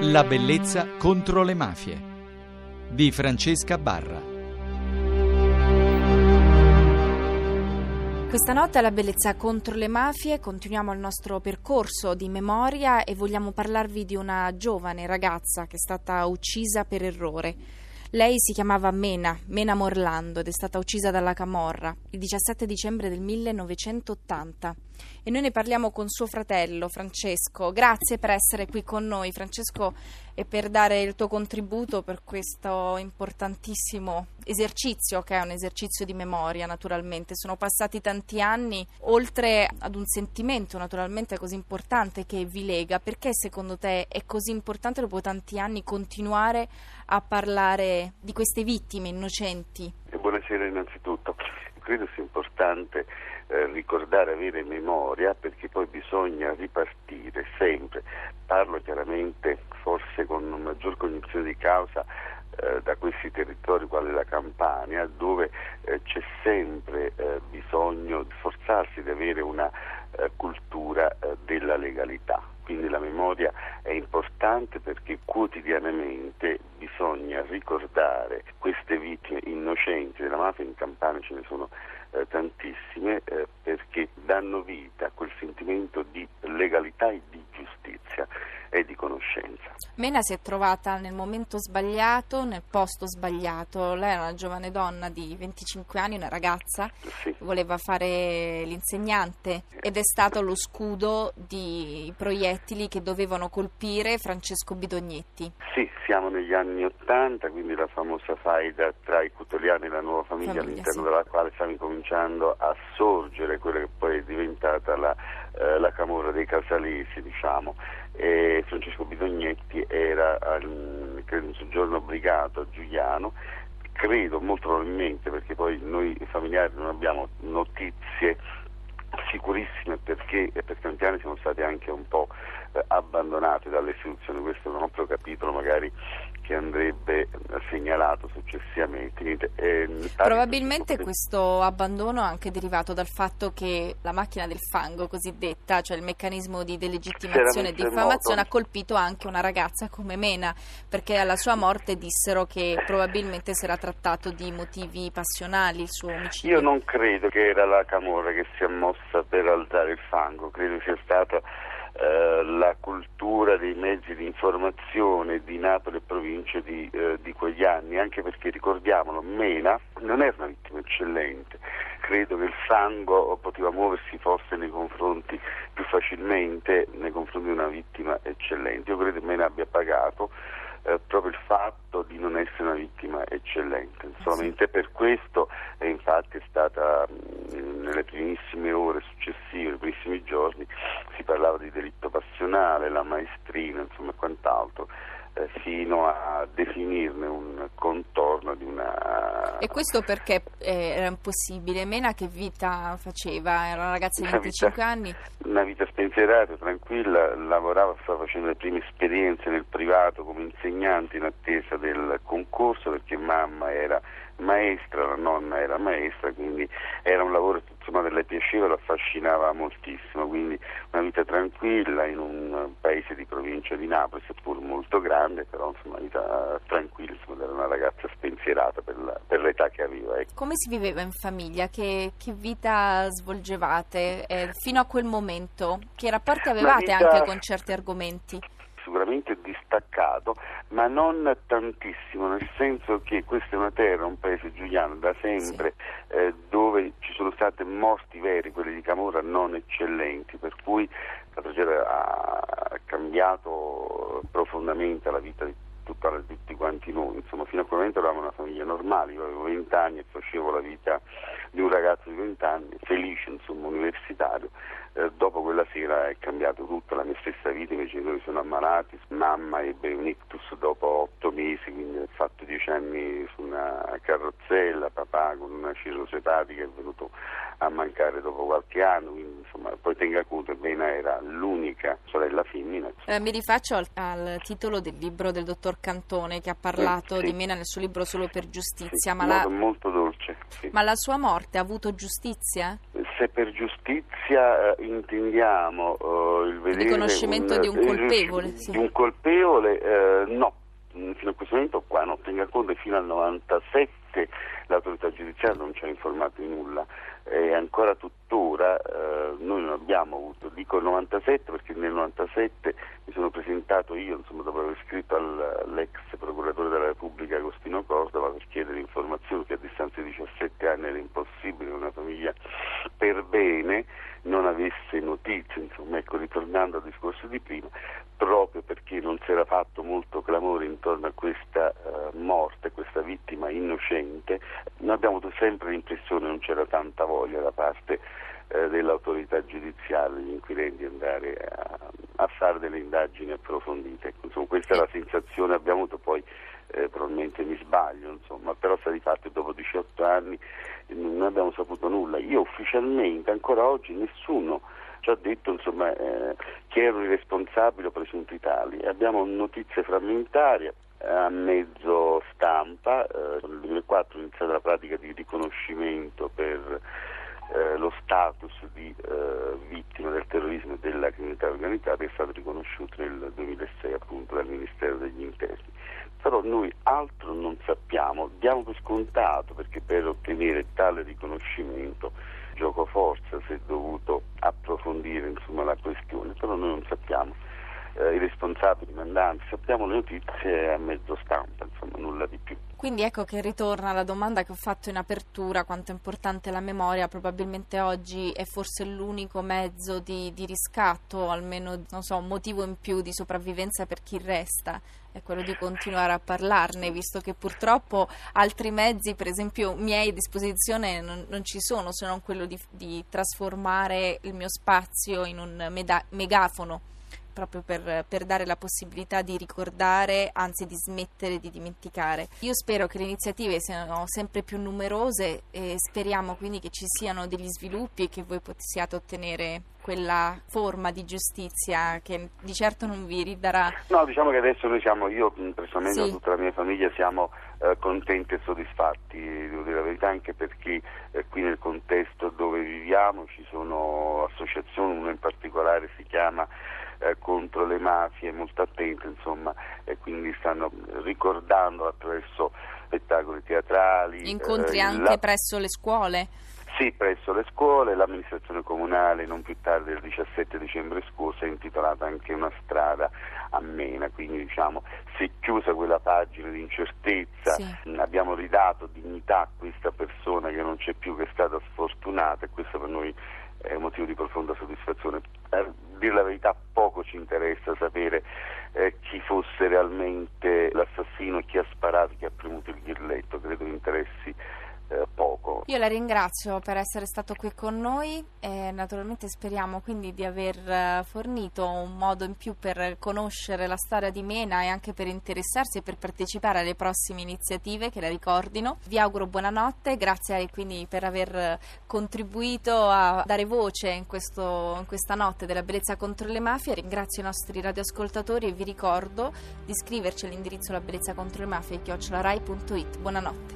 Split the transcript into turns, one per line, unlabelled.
La bellezza contro le mafie di Francesca Barra.
Questa notte alla bellezza contro le mafie continuiamo il nostro percorso di memoria e vogliamo parlarvi di una giovane ragazza che è stata uccisa per errore. Lei si chiamava Mena, Mena Morlando ed è stata uccisa dalla Camorra il 17 dicembre del 1980 e noi ne parliamo con suo fratello Francesco. Grazie per essere qui con noi Francesco e per dare il tuo contributo per questo importantissimo esercizio che è un esercizio di memoria naturalmente. Sono passati tanti anni oltre ad un sentimento naturalmente così importante che vi lega. Perché secondo te è così importante dopo tanti anni continuare a parlare di queste vittime innocenti?
Buonasera innanzitutto. Credo sia importante eh, ricordare, avere memoria, perché poi bisogna ripartire sempre. Parlo chiaramente, forse con maggior cognizione di causa, eh, da questi territori quali la Campania, dove eh, c'è sempre eh, bisogno di forzarsi di avere una eh, cultura della legalità. Quindi la memoria è importante perché quotidianamente bisogna ricordare queste vittime innocenti della mafia in Campania ce ne sono eh, tantissime eh, perché danno vita a quel sentimento di legalità e di giustizia e di conoscenza.
Mena si è trovata nel momento sbagliato, nel posto sbagliato. Lei era una giovane donna di 25 anni, una ragazza,
sì.
voleva fare l'insegnante ed è stato lo scudo di proiettili che dovevano colpire Francesco Bidognetti.
Sì, siamo negli anni Ottanta, quindi la famosa faida tra i Cutoliani e la nuova famiglia, famiglia all'interno sì. della quale stiamo incominciando a sorgere quella che poi è diventata la, eh, la Camorra dei Casalesi, diciamo e Francesco Bidognetti era credo in soggiorno obbligato a Giuliano credo molto probabilmente perché poi noi familiari non abbiamo notizie sicurissime perché per tanti anni siamo stati anche un po' eh, abbandonati dalle istituzioni, questo è un altro capitolo magari che andrebbe segnalato successivamente.
Eh, Probabilmente questo abbandono è anche derivato dal fatto che la macchina del fango cosiddetta, cioè il meccanismo di delegittimazione e diffamazione, ha colpito anche una ragazza come Mena, perché alla sua morte dissero che probabilmente si era trattato di motivi passionali il suo omicidio.
Io non credo che era la Camorra che si è mossa per alzare il fango, credo sia stata eh, la cultura dei mezzi di informazione di Napoli e provincia di, eh, di, quegli anni, anche perché ricordiamolo, Mena non era una vittima eccellente, credo che il sangue poteva muoversi forse nei confronti più facilmente nei confronti di una vittima eccellente. Io credo che Mena abbia pagato eh, proprio il fatto di non essere una vittima eccellente. Solamente per questo e infatti è stata nelle primissime ore successive, nei primissimi giorni, si parlava di delitto passionale, la maestrina, insomma quant'altro eh, fino a definirne un contorno di una...
E questo perché eh, era impossibile? Mena che vita faceva? Era una ragazza di 25
vita,
anni?
Una vita spensierata, tranquilla, lavorava, stava facendo le prime esperienze nel privato come insegnante in attesa del concorso perché mamma era maestra, la nonna era maestra, quindi era un lavoro insomma, che le piaceva, lo affascinava moltissimo, quindi una vita tranquilla in un paese di provincia di Napoli, seppur molto grande, però insomma una vita tranquilla, insomma, era una ragazza spensierata per, la, per l'età che aveva. Ecco.
Come si viveva in famiglia? Che, che vita svolgevate eh, fino a quel momento? Che rapporti avevate vita... anche con certi argomenti?
sicuramente distaccato, ma non tantissimo, nel senso che questa è una terra, un paese giuliano da sempre, sì. eh, dove ci sono stati morti veri, quelli di Camorra non eccellenti, per cui la tragedia ha cambiato profondamente la vita di tutta, tutti quanti noi, insomma fino a quel momento eravamo una famiglia normale, io avevo 20 anni e facevo la vita di un ragazzo di 20 anni, felice, insomma, universitario. Eh, dopo quella sera è cambiato tutto, la mia stessa vita, i miei genitori sono ammalati, mamma ebbe un ictus dopo otto mesi, quindi ho fatto dieci anni su una carrozzella, papà con una cirrosi epatica è venuto a mancare dopo qualche anno, quindi insomma poi tenga conto che Bena era l'unica sorella femmina.
Eh, mi rifaccio al, al, titolo del libro del dottor Cantone che ha parlato sì. di Mena nel suo libro Solo per giustizia,
sì,
ma
la... molto dolce.
Sì. Ma la sua morte ha avuto giustizia?
se per giustizia eh, intendiamo eh, il vedere...
Il riconoscimento
un,
di un colpevole. Sì.
Di un colpevole, eh, no. Fino a questo momento qua non tenga conto fino al 97 l'autorità giudiziaria non ci ha informato di nulla e ancora tuttora eh, noi non abbiamo avuto, dico il 97 perché nel 97 mi sono presentato io, insomma, dopo aver scritto all'ex procuratore della Repubblica Agostino Cordova per chiedere informazioni che a distanza di 17 anni era impossibile una famiglia per bene non avesse notizie, insomma, ecco, ritornando al discorso di prima, proprio perché non si era fatto molto clamore intorno a questa uh, morte, questa vittima innocente, noi abbiamo avuto sempre l'impressione, non c'era tanta voglia da parte uh, dell'autorità giudiziaria, degli inquirenti andare a, a fare delle indagini approfondite. Insomma, questa è la sensazione che abbiamo avuto poi eh, probabilmente mi sbaglio, insomma, però sta di fatto dopo 18 anni non abbiamo saputo nulla. Io ufficialmente ancora oggi nessuno ci ha detto insomma, eh, chi erano i responsabili o presunti tali. Abbiamo notizie frammentarie a mezzo stampa, eh, nel 2004 è iniziata la pratica di riconoscimento per eh, lo status di eh, vittima del terrorismo e della criminalità organizzata è stato riconosciuto nel 2006 appunto dal Ministero degli Interni. Però noi altro non sappiamo, diamo per scontato perché per ottenere tale riconoscimento gioco forza si è dovuto approfondire insomma, la questione, però noi non sappiamo eh, i responsabili, mandanti, sappiamo le notizie a mezzo stampa, insomma nulla di più.
Quindi ecco che ritorna la domanda che ho fatto in apertura, quanto è importante la memoria, probabilmente oggi è forse l'unico mezzo di, di riscatto, almeno non so, un motivo in più di sopravvivenza per chi resta, è quello di continuare a parlarne, visto che purtroppo altri mezzi, per esempio miei a disposizione, non, non ci sono, se non quello di, di trasformare il mio spazio in un meda- megafono proprio per, per, dare la possibilità di ricordare, anzi di smettere di dimenticare. Io spero che le iniziative siano sempre più numerose e speriamo quindi che ci siano degli sviluppi e che voi possiate ottenere quella forma di giustizia che di certo non vi ridarà.
No, diciamo che adesso noi siamo, io personalmente sì. tutta la mia famiglia siamo eh, contenti e soddisfatti, devo dire la verità, anche perché eh, qui nel contesto dove viviamo ci sono associazioni, una in particolare si chiama eh, contro le mafie, molto attente insomma, e quindi stanno ricordando attraverso spettacoli teatrali.
Incontri eh, anche la... presso le scuole?
Sì, presso le scuole, l'amministrazione comunale non più tardi del 17 dicembre scorso ha intitolato anche una strada a Mena, quindi diciamo si è chiusa quella pagina di incertezza, sì. abbiamo ridato dignità a questa persona che non c'è più, che è stata sfortunata e questo per noi è un motivo di profonda soddisfazione. Per dire la verità poco ci interessa sapere eh, chi fosse realmente l'assassino, chi ha sparato, chi ha premuto il grilletto, credo interessi eh, poco.
Io la ringrazio per essere stato qui con noi e naturalmente speriamo quindi di aver eh, fornito un modo in più per conoscere la storia di Mena e anche per interessarsi e per partecipare alle prossime iniziative che la ricordino. Vi auguro buonanotte, grazie quindi per aver contribuito a dare voce in, questo, in questa notte della bellezza contro le mafie. Ringrazio i nostri radioascoltatori e vi ricordo di iscriverci all'indirizzo la bellezza contro le mafie chiocciolarai.it. Buonanotte.